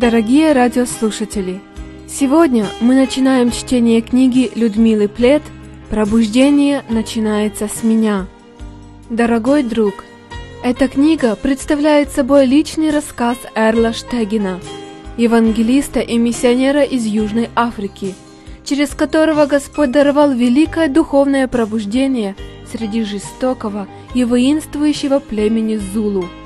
Дорогие радиослушатели, сегодня мы начинаем чтение книги Людмилы Плет «Пробуждение начинается с меня». Дорогой друг, эта книга представляет собой личный рассказ Эрла Штегина, евангелиста и миссионера из Южной Африки, через которого Господь даровал великое духовное пробуждение среди жестокого и воинствующего племени Зулу –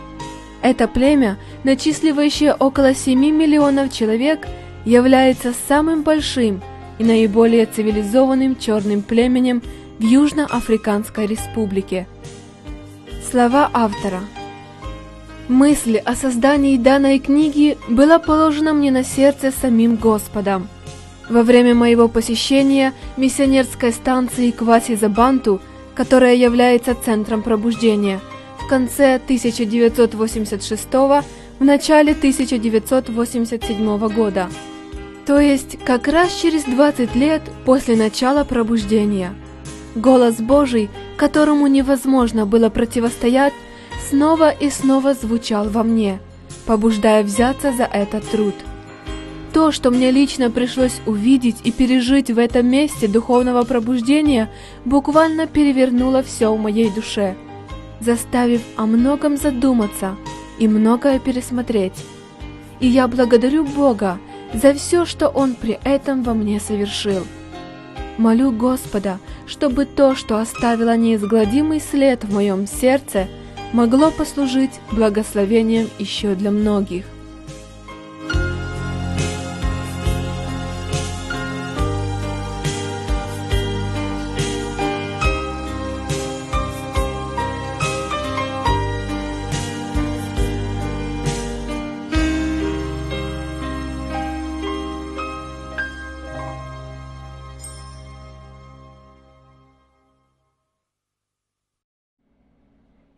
это племя, начисливающее около 7 миллионов человек, является самым большим и наиболее цивилизованным черным племенем в Южноафриканской республике. Слова автора Мысль о создании данной книги была положена мне на сердце самим Господом. Во время моего посещения миссионерской станции Кваси-Забанту, которая является центром пробуждения – в конце 1986 в начале 1987 года. То есть как раз через 20 лет после начала пробуждения. Голос Божий, которому невозможно было противостоять, снова и снова звучал во мне, побуждая взяться за этот труд. То, что мне лично пришлось увидеть и пережить в этом месте духовного пробуждения, буквально перевернуло все в моей душе – заставив о многом задуматься и многое пересмотреть. И я благодарю Бога за все, что Он при этом во мне совершил. Молю Господа, чтобы то, что оставило неизгладимый след в моем сердце, могло послужить благословением еще для многих.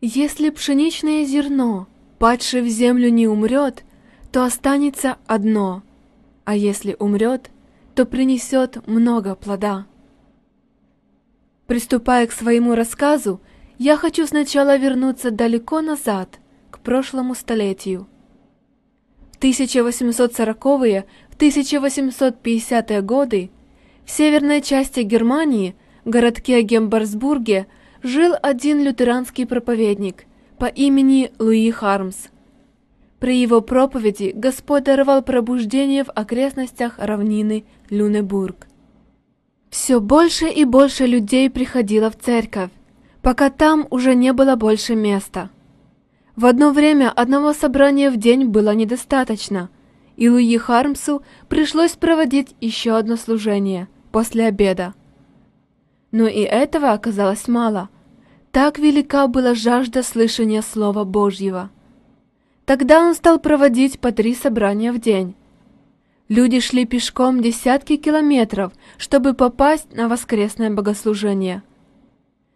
Если пшеничное зерно, падшее в землю, не умрет, то останется одно, а если умрет, то принесет много плода. Приступая к своему рассказу, я хочу сначала вернуться далеко назад, к прошлому столетию. В 1840-е, в 1850-е годы в северной части Германии, в городке Гембарсбурге, жил один лютеранский проповедник по имени Луи Хармс. При его проповеди Господь даровал пробуждение в окрестностях равнины Люнебург. Все больше и больше людей приходило в церковь, пока там уже не было больше места. В одно время одного собрания в день было недостаточно, и Луи Хармсу пришлось проводить еще одно служение после обеда. Но и этого оказалось мало. Так велика была жажда слышания Слова Божьего. Тогда он стал проводить по три собрания в день. Люди шли пешком десятки километров, чтобы попасть на воскресное богослужение.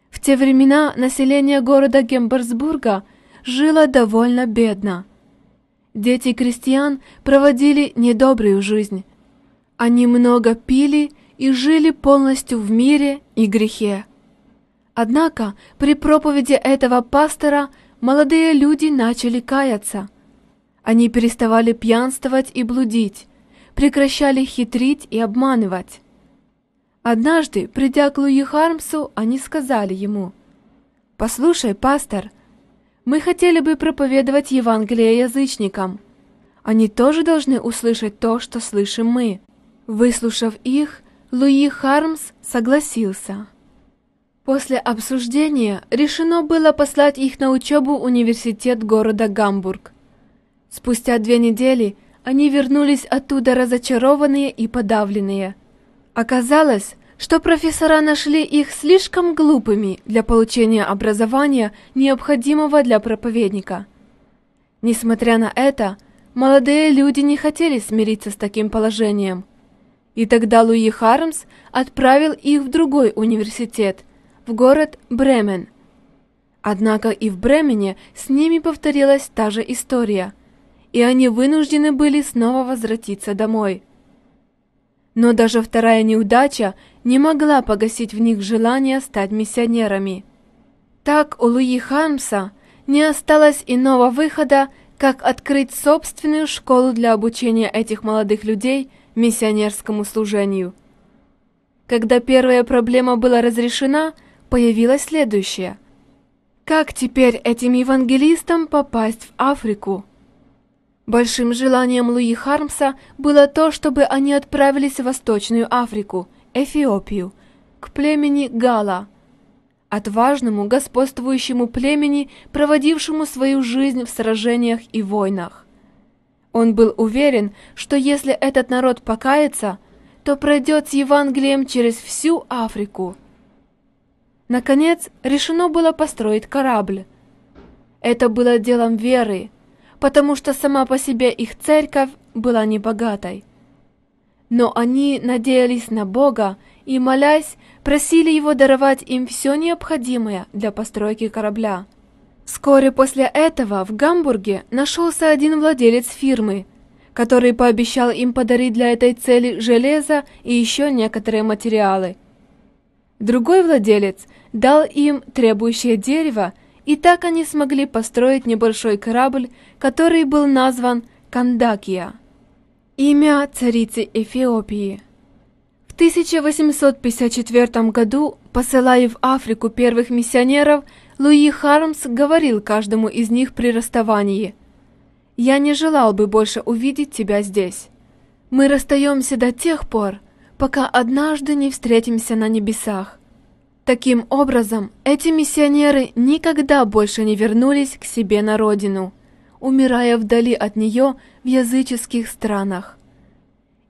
В те времена население города Гемберсбурга жило довольно бедно. Дети крестьян проводили недобрую жизнь. Они много пили и жили полностью в мире и грехе. Однако при проповеди этого пастора молодые люди начали каяться. Они переставали пьянствовать и блудить, прекращали хитрить и обманывать. Однажды, придя к Луи Хармсу, они сказали ему, «Послушай, пастор, мы хотели бы проповедовать Евангелие язычникам. Они тоже должны услышать то, что слышим мы». Выслушав их, Луи Хармс согласился. После обсуждения решено было послать их на учебу в университет города Гамбург. Спустя две недели они вернулись оттуда разочарованные и подавленные. Оказалось, что профессора нашли их слишком глупыми для получения образования, необходимого для проповедника. Несмотря на это, молодые люди не хотели смириться с таким положением – и тогда Луи Хармс отправил их в другой университет, в город Бремен. Однако и в Бремене с ними повторилась та же история, и они вынуждены были снова возвратиться домой. Но даже вторая неудача не могла погасить в них желание стать миссионерами. Так у Луи Хармса не осталось иного выхода, как открыть собственную школу для обучения этих молодых людей миссионерскому служению. Когда первая проблема была разрешена, появилась следующая. Как теперь этим евангелистам попасть в Африку? Большим желанием Луи Хармса было то, чтобы они отправились в Восточную Африку, Эфиопию, к племени Гала, отважному господствующему племени, проводившему свою жизнь в сражениях и войнах. Он был уверен, что если этот народ покается, то пройдет с Евангелием через всю Африку. Наконец, решено было построить корабль. Это было делом веры, потому что сама по себе их церковь была небогатой. Но они надеялись на Бога и, молясь, просили его даровать им все необходимое для постройки корабля. Вскоре после этого в Гамбурге нашелся один владелец фирмы, который пообещал им подарить для этой цели железо и еще некоторые материалы. Другой владелец дал им требующее дерево и так они смогли построить небольшой корабль, который был назван Кандакия. Имя царицы Эфиопии. В 1854 году, посылая в Африку первых миссионеров, Луи Хармс говорил каждому из них при расставании «Я не желал бы больше увидеть тебя здесь. Мы расстаемся до тех пор, пока однажды не встретимся на небесах. Таким образом, эти миссионеры никогда больше не вернулись к себе на родину, умирая вдали от нее в языческих странах.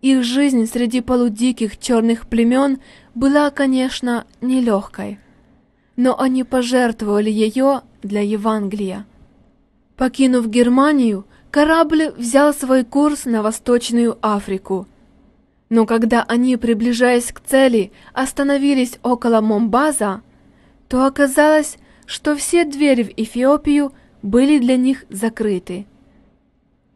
Их жизнь среди полудиких черных племен была, конечно, нелегкой, но они пожертвовали ее для Евангелия. Покинув Германию, корабль взял свой курс на Восточную Африку – но когда они, приближаясь к цели, остановились около Момбаза, то оказалось, что все двери в Эфиопию были для них закрыты.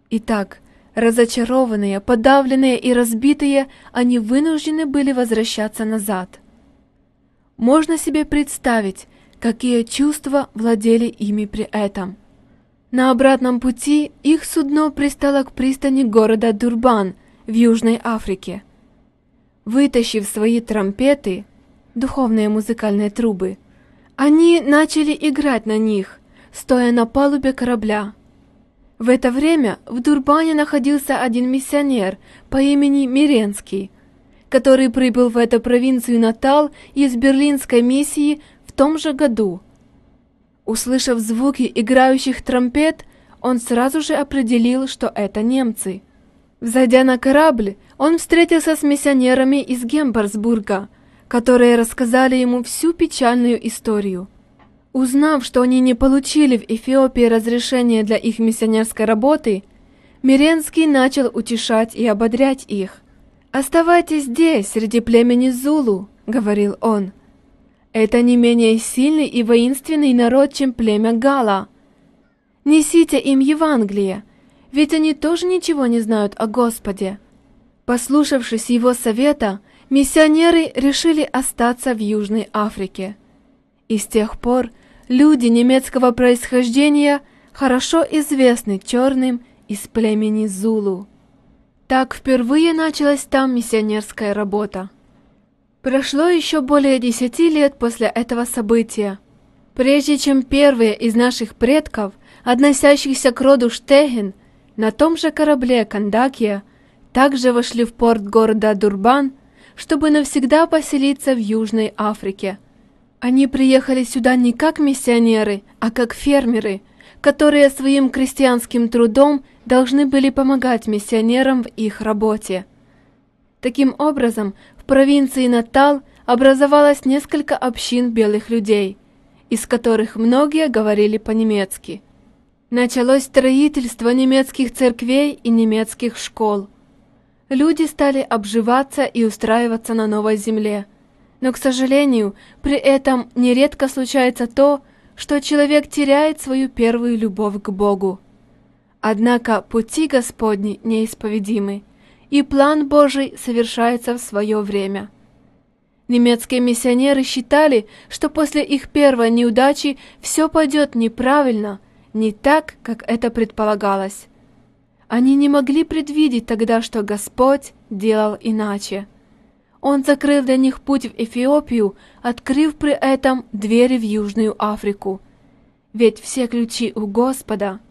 Итак, разочарованные, подавленные и разбитые, они вынуждены были возвращаться назад. Можно себе представить, какие чувства владели ими при этом. На обратном пути их судно пристало к пристани города Дурбан – в Южной Африке. Вытащив свои трампеты, духовные музыкальные трубы, они начали играть на них, стоя на палубе корабля. В это время в Дурбане находился один миссионер по имени Миренский, который прибыл в эту провинцию Натал из берлинской миссии в том же году. Услышав звуки играющих трампет, он сразу же определил, что это немцы – Взойдя на корабль, он встретился с миссионерами из Гембарсбурга, которые рассказали ему всю печальную историю. Узнав, что они не получили в Эфиопии разрешения для их миссионерской работы, Миренский начал утешать и ободрять их. «Оставайтесь здесь, среди племени Зулу», — говорил он. «Это не менее сильный и воинственный народ, чем племя Гала. Несите им Евангелие, ведь они тоже ничего не знают о Господе. Послушавшись его совета, миссионеры решили остаться в Южной Африке. И с тех пор люди немецкого происхождения хорошо известны черным из племени Зулу. Так впервые началась там миссионерская работа. Прошло еще более десяти лет после этого события, прежде чем первые из наших предков, относящихся к роду Штеген, на том же корабле Кандакия также вошли в порт города Дурбан, чтобы навсегда поселиться в Южной Африке. Они приехали сюда не как миссионеры, а как фермеры, которые своим крестьянским трудом должны были помогать миссионерам в их работе. Таким образом, в провинции Натал образовалось несколько общин белых людей, из которых многие говорили по-немецки – Началось строительство немецких церквей и немецких школ. Люди стали обживаться и устраиваться на новой земле. Но, к сожалению, при этом нередко случается то, что человек теряет свою первую любовь к Богу. Однако пути Господни неисповедимы, и план Божий совершается в свое время. Немецкие миссионеры считали, что после их первой неудачи все пойдет неправильно – не так, как это предполагалось. Они не могли предвидеть тогда, что Господь делал иначе. Он закрыл для них путь в Эфиопию, открыв при этом двери в Южную Африку. Ведь все ключи у Господа.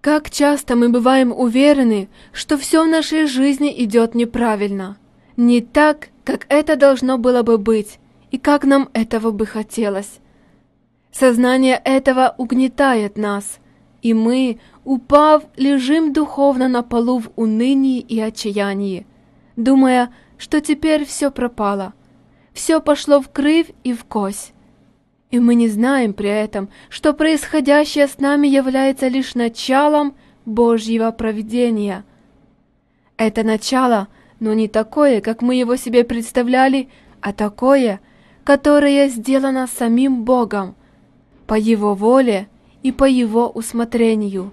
Как часто мы бываем уверены, что все в нашей жизни идет неправильно, не так, как это должно было бы быть, и как нам этого бы хотелось. Сознание этого угнетает нас, и мы, упав, лежим духовно на полу в унынии и отчаянии, думая, что теперь все пропало, все пошло в кровь и в кость. И мы не знаем при этом, что происходящее с нами является лишь началом Божьего провидения. Это начало, но не такое, как мы его себе представляли, а такое, которое сделано самим Богом, по Его воле и по Его усмотрению.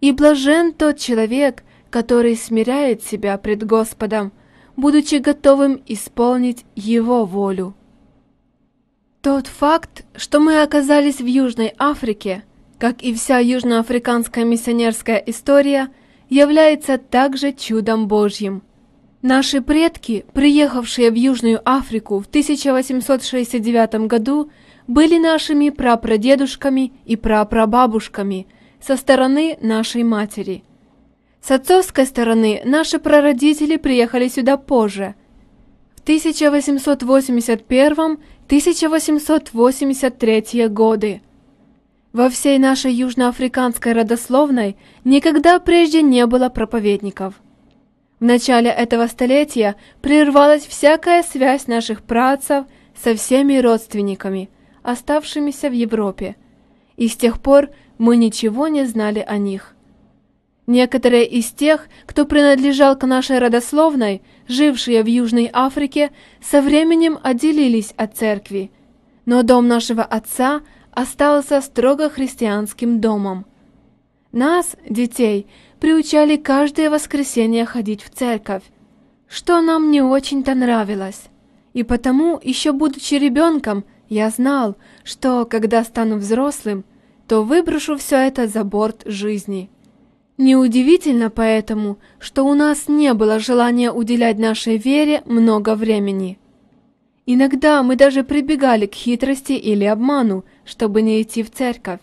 И блажен тот человек, который смиряет себя пред Господом, будучи готовым исполнить Его волю. Тот факт, что мы оказались в Южной Африке, как и вся южноафриканская миссионерская история, является также чудом Божьим. Наши предки, приехавшие в Южную Африку в 1869 году, были нашими прапрадедушками и прапрабабушками со стороны нашей матери. С отцовской стороны наши прародители приехали сюда позже, в 1881-1883 годы. Во всей нашей южноафриканской родословной никогда прежде не было проповедников. В начале этого столетия прервалась всякая связь наших працев со всеми родственниками – оставшимися в Европе, и с тех пор мы ничего не знали о них. Некоторые из тех, кто принадлежал к нашей родословной, жившие в Южной Африке, со временем отделились от церкви, но дом нашего отца остался строго христианским домом. Нас, детей, приучали каждое воскресенье ходить в церковь, что нам не очень-то нравилось. И потому, еще будучи ребенком, я знал, что, когда стану взрослым, то выброшу все это за борт жизни. Неудивительно поэтому, что у нас не было желания уделять нашей вере много времени. Иногда мы даже прибегали к хитрости или обману, чтобы не идти в церковь.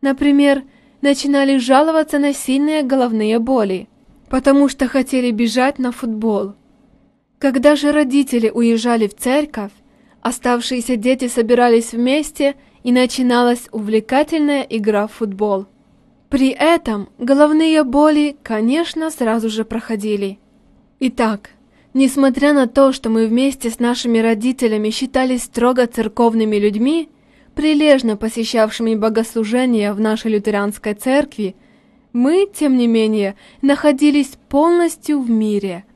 Например, начинали жаловаться на сильные головные боли, потому что хотели бежать на футбол. Когда же родители уезжали в церковь, Оставшиеся дети собирались вместе, и начиналась увлекательная игра в футбол. При этом головные боли, конечно, сразу же проходили. Итак, несмотря на то, что мы вместе с нашими родителями считались строго церковными людьми, прилежно посещавшими богослужения в нашей лютеранской церкви, мы, тем не менее, находились полностью в мире.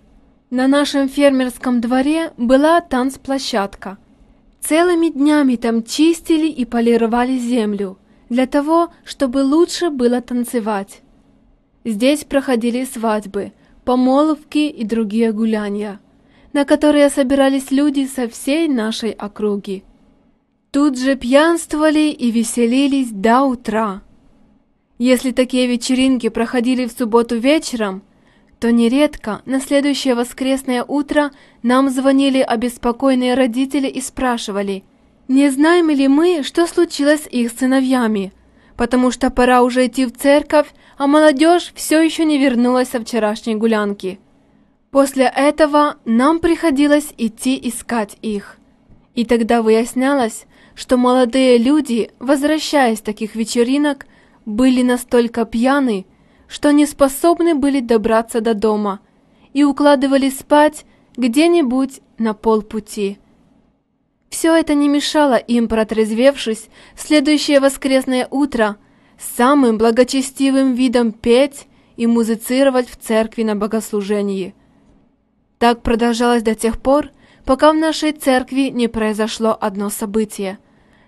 На нашем фермерском дворе была танцплощадка, Целыми днями там чистили и полировали землю, для того, чтобы лучше было танцевать. Здесь проходили свадьбы, помолвки и другие гуляния, на которые собирались люди со всей нашей округи. Тут же пьянствовали и веселились до утра. Если такие вечеринки проходили в субботу вечером – то нередко на следующее воскресное утро нам звонили обеспокоенные родители и спрашивали, не знаем ли мы, что случилось с их сыновьями, потому что пора уже идти в церковь, а молодежь все еще не вернулась со вчерашней гулянки. После этого нам приходилось идти искать их. И тогда выяснялось, что молодые люди, возвращаясь с таких вечеринок, были настолько пьяны, что не способны были добраться до дома и укладывали спать где-нибудь на полпути. Все это не мешало им, протрезвевшись, следующее воскресное утро самым благочестивым видом петь и музицировать в церкви на богослужении. Так продолжалось до тех пор, пока в нашей церкви не произошло одно событие,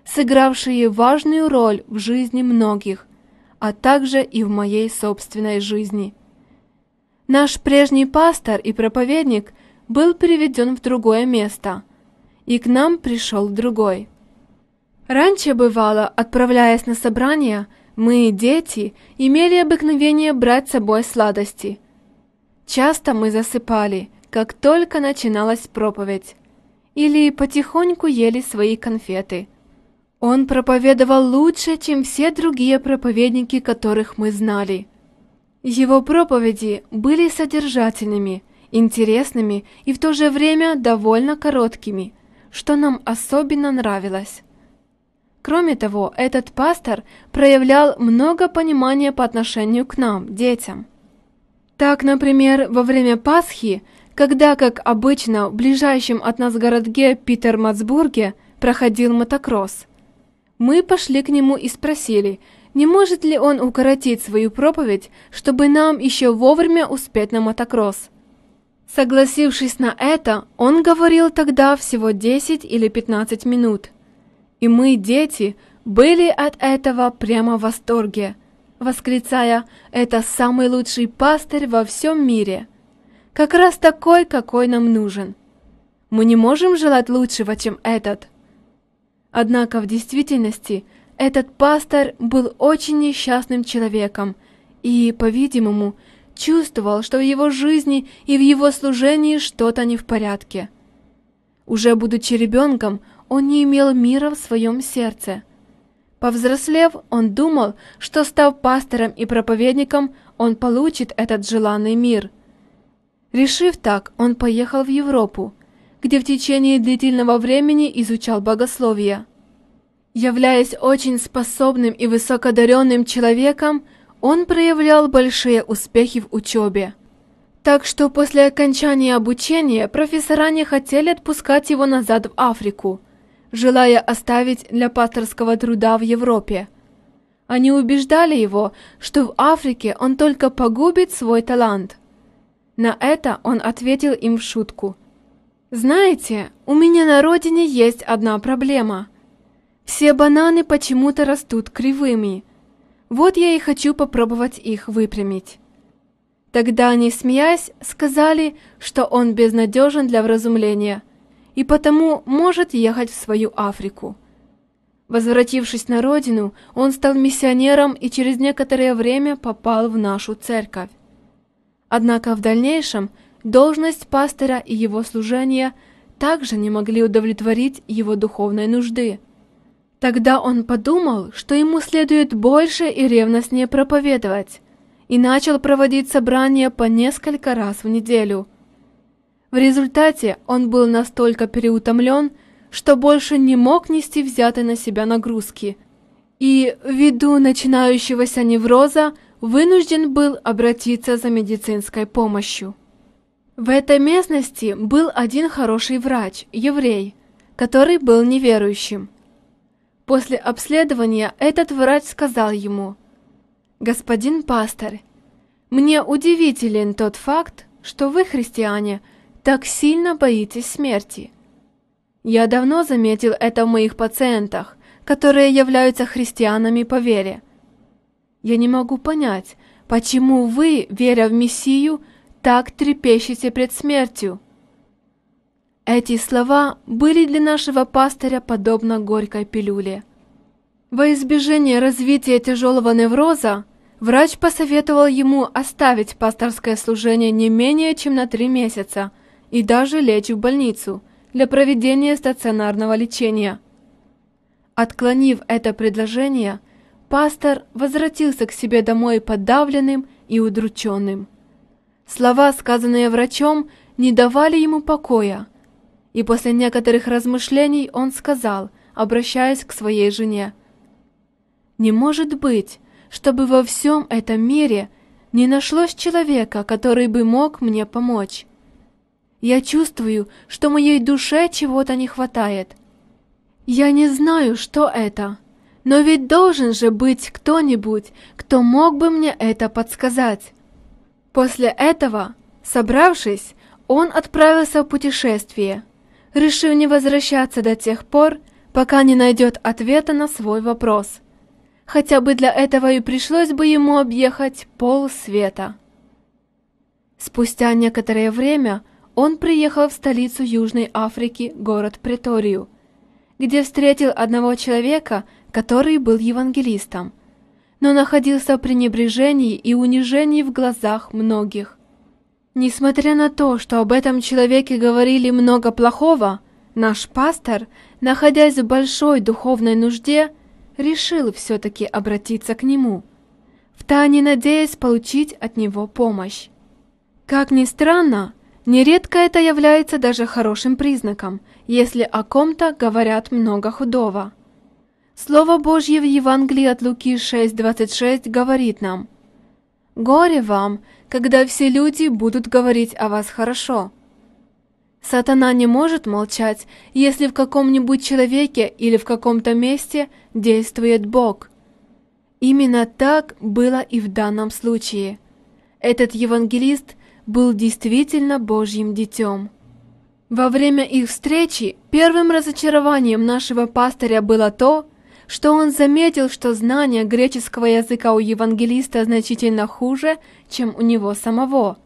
сыгравшее важную роль в жизни многих, а также и в моей собственной жизни. Наш прежний пастор и проповедник был переведен в другое место, и к нам пришел другой. Раньше бывало, отправляясь на собрание, Мы, дети, имели обыкновение брать с собой сладости. Часто мы засыпали, как только начиналась проповедь, или потихоньку ели свои конфеты. Он проповедовал лучше, чем все другие проповедники, которых мы знали. Его проповеди были содержательными, интересными и в то же время довольно короткими, что нам особенно нравилось. Кроме того, этот пастор проявлял много понимания по отношению к нам, детям. Так, например, во время Пасхи, когда, как обычно, в ближайшем от нас городке Питермацбурге проходил мотокросс, мы пошли к нему и спросили, не может ли он укоротить свою проповедь, чтобы нам еще вовремя успеть на мотокросс. Согласившись на это, он говорил тогда всего 10 или 15 минут. И мы, дети, были от этого прямо в восторге, восклицая «Это самый лучший пастырь во всем мире!» Как раз такой, какой нам нужен. Мы не можем желать лучшего, чем этот. Однако в действительности этот пастор был очень несчастным человеком и, по-видимому, чувствовал, что в его жизни и в его служении что-то не в порядке. Уже будучи ребенком, он не имел мира в своем сердце. Повзрослев, он думал, что став пастором и проповедником, он получит этот желанный мир. Решив так, он поехал в Европу, где в течение длительного времени изучал богословие. Являясь очень способным и высокодаренным человеком, он проявлял большие успехи в учебе. Так что после окончания обучения профессора не хотели отпускать его назад в Африку – желая оставить для пасторского труда в Европе. Они убеждали его, что в Африке он только погубит свой талант. На это он ответил им в шутку. «Знаете, у меня на родине есть одна проблема. Все бананы почему-то растут кривыми. Вот я и хочу попробовать их выпрямить». Тогда они, смеясь, сказали, что он безнадежен для вразумления – и потому может ехать в свою Африку. Возвратившись на родину, он стал миссионером и через некоторое время попал в нашу церковь. Однако в дальнейшем должность пастора и его служение также не могли удовлетворить его духовной нужды. Тогда он подумал, что ему следует больше и ревностнее проповедовать, и начал проводить собрания по несколько раз в неделю – в результате он был настолько переутомлен, что больше не мог нести взятые на себя нагрузки, и, ввиду начинающегося невроза, вынужден был обратиться за медицинской помощью. В этой местности был один хороший врач, еврей, который был неверующим. После обследования этот врач сказал ему, «Господин пастор, мне удивителен тот факт, что вы, христиане, – так сильно боитесь смерти? Я давно заметил это в моих пациентах, которые являются христианами по вере. Я не могу понять, почему вы, веря в Мессию, так трепещете пред смертью. Эти слова были для нашего пастыря подобно горькой пилюле. Во избежание развития тяжелого невроза, врач посоветовал ему оставить пасторское служение не менее чем на три месяца – и даже лечь в больницу для проведения стационарного лечения. Отклонив это предложение, пастор возвратился к себе домой подавленным и удрученным. Слова, сказанные врачом, не давали ему покоя, и после некоторых размышлений он сказал, обращаясь к своей жене, «Не может быть, чтобы во всем этом мире не нашлось человека, который бы мог мне помочь. Я чувствую, что моей душе чего-то не хватает. Я не знаю, что это, но ведь должен же быть кто-нибудь, кто мог бы мне это подсказать. После этого, собравшись, он отправился в путешествие, решив не возвращаться до тех пор, пока не найдет ответа на свой вопрос. Хотя бы для этого и пришлось бы ему объехать пол света. Спустя некоторое время он приехал в столицу Южной Африки, город Преторию, где встретил одного человека, который был евангелистом. Но находился в пренебрежении и унижении в глазах многих. Несмотря на то, что об этом человеке говорили много плохого, наш пастор, находясь в большой духовной нужде, решил все-таки обратиться к нему, втайне надеясь получить от него помощь. Как ни странно, нередко это является даже хорошим признаком, если о ком-то говорят много худого. Слово Божье в Евангелии от Луки 6.26 говорит нам «Горе вам, когда все люди будут говорить о вас хорошо». Сатана не может молчать, если в каком-нибудь человеке или в каком-то месте действует Бог. Именно так было и в данном случае. Этот евангелист был действительно Божьим детем. Во время их встречи первым разочарованием нашего пастыря было то, что он заметил, что знание греческого языка у евангелиста значительно хуже, чем у него самого,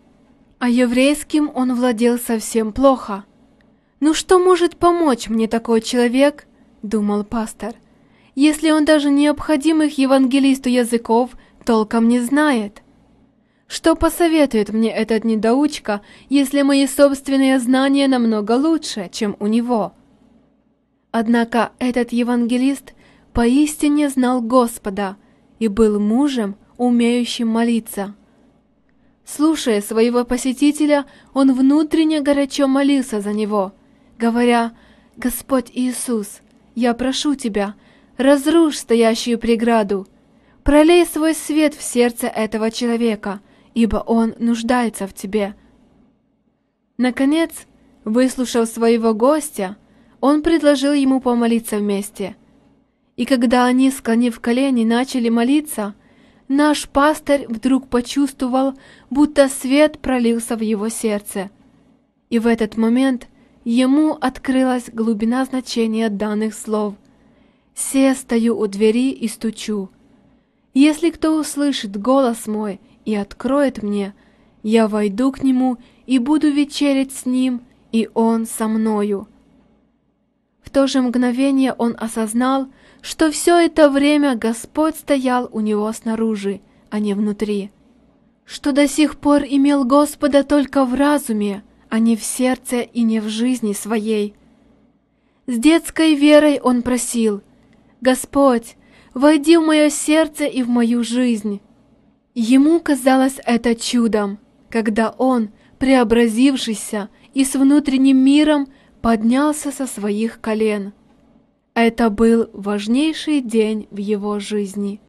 а еврейским он владел совсем плохо. «Ну что может помочь мне такой человек?» — думал пастор. «Если он даже необходимых евангелисту языков толком не знает». Что посоветует мне этот недоучка, если мои собственные знания намного лучше, чем у него? Однако этот евангелист поистине знал Господа и был мужем, умеющим молиться. Слушая своего посетителя, он внутренне горячо молился за него, говоря, «Господь Иисус, я прошу Тебя, разрушь стоящую преграду, пролей свой свет в сердце этого человека, ибо он нуждается в Тебе». Наконец, выслушав своего гостя, он предложил ему помолиться вместе – и когда они, склонив колени, начали молиться, наш пастырь вдруг почувствовал, будто свет пролился в его сердце. И в этот момент ему открылась глубина значения данных слов. «Се стою у двери и стучу. Если кто услышит голос мой и откроет мне, я войду к нему и буду вечерить с ним, и он со мною». В то же мгновение он осознал, что все это время Господь стоял у него снаружи, а не внутри, что до сих пор имел Господа только в разуме, а не в сердце и не в жизни своей. С детской верой он просил, «Господь, войди в мое сердце и в мою жизнь». Ему казалось это чудом, когда он, преобразившийся и с внутренним миром, поднялся со своих колен – это был важнейший день в его жизни –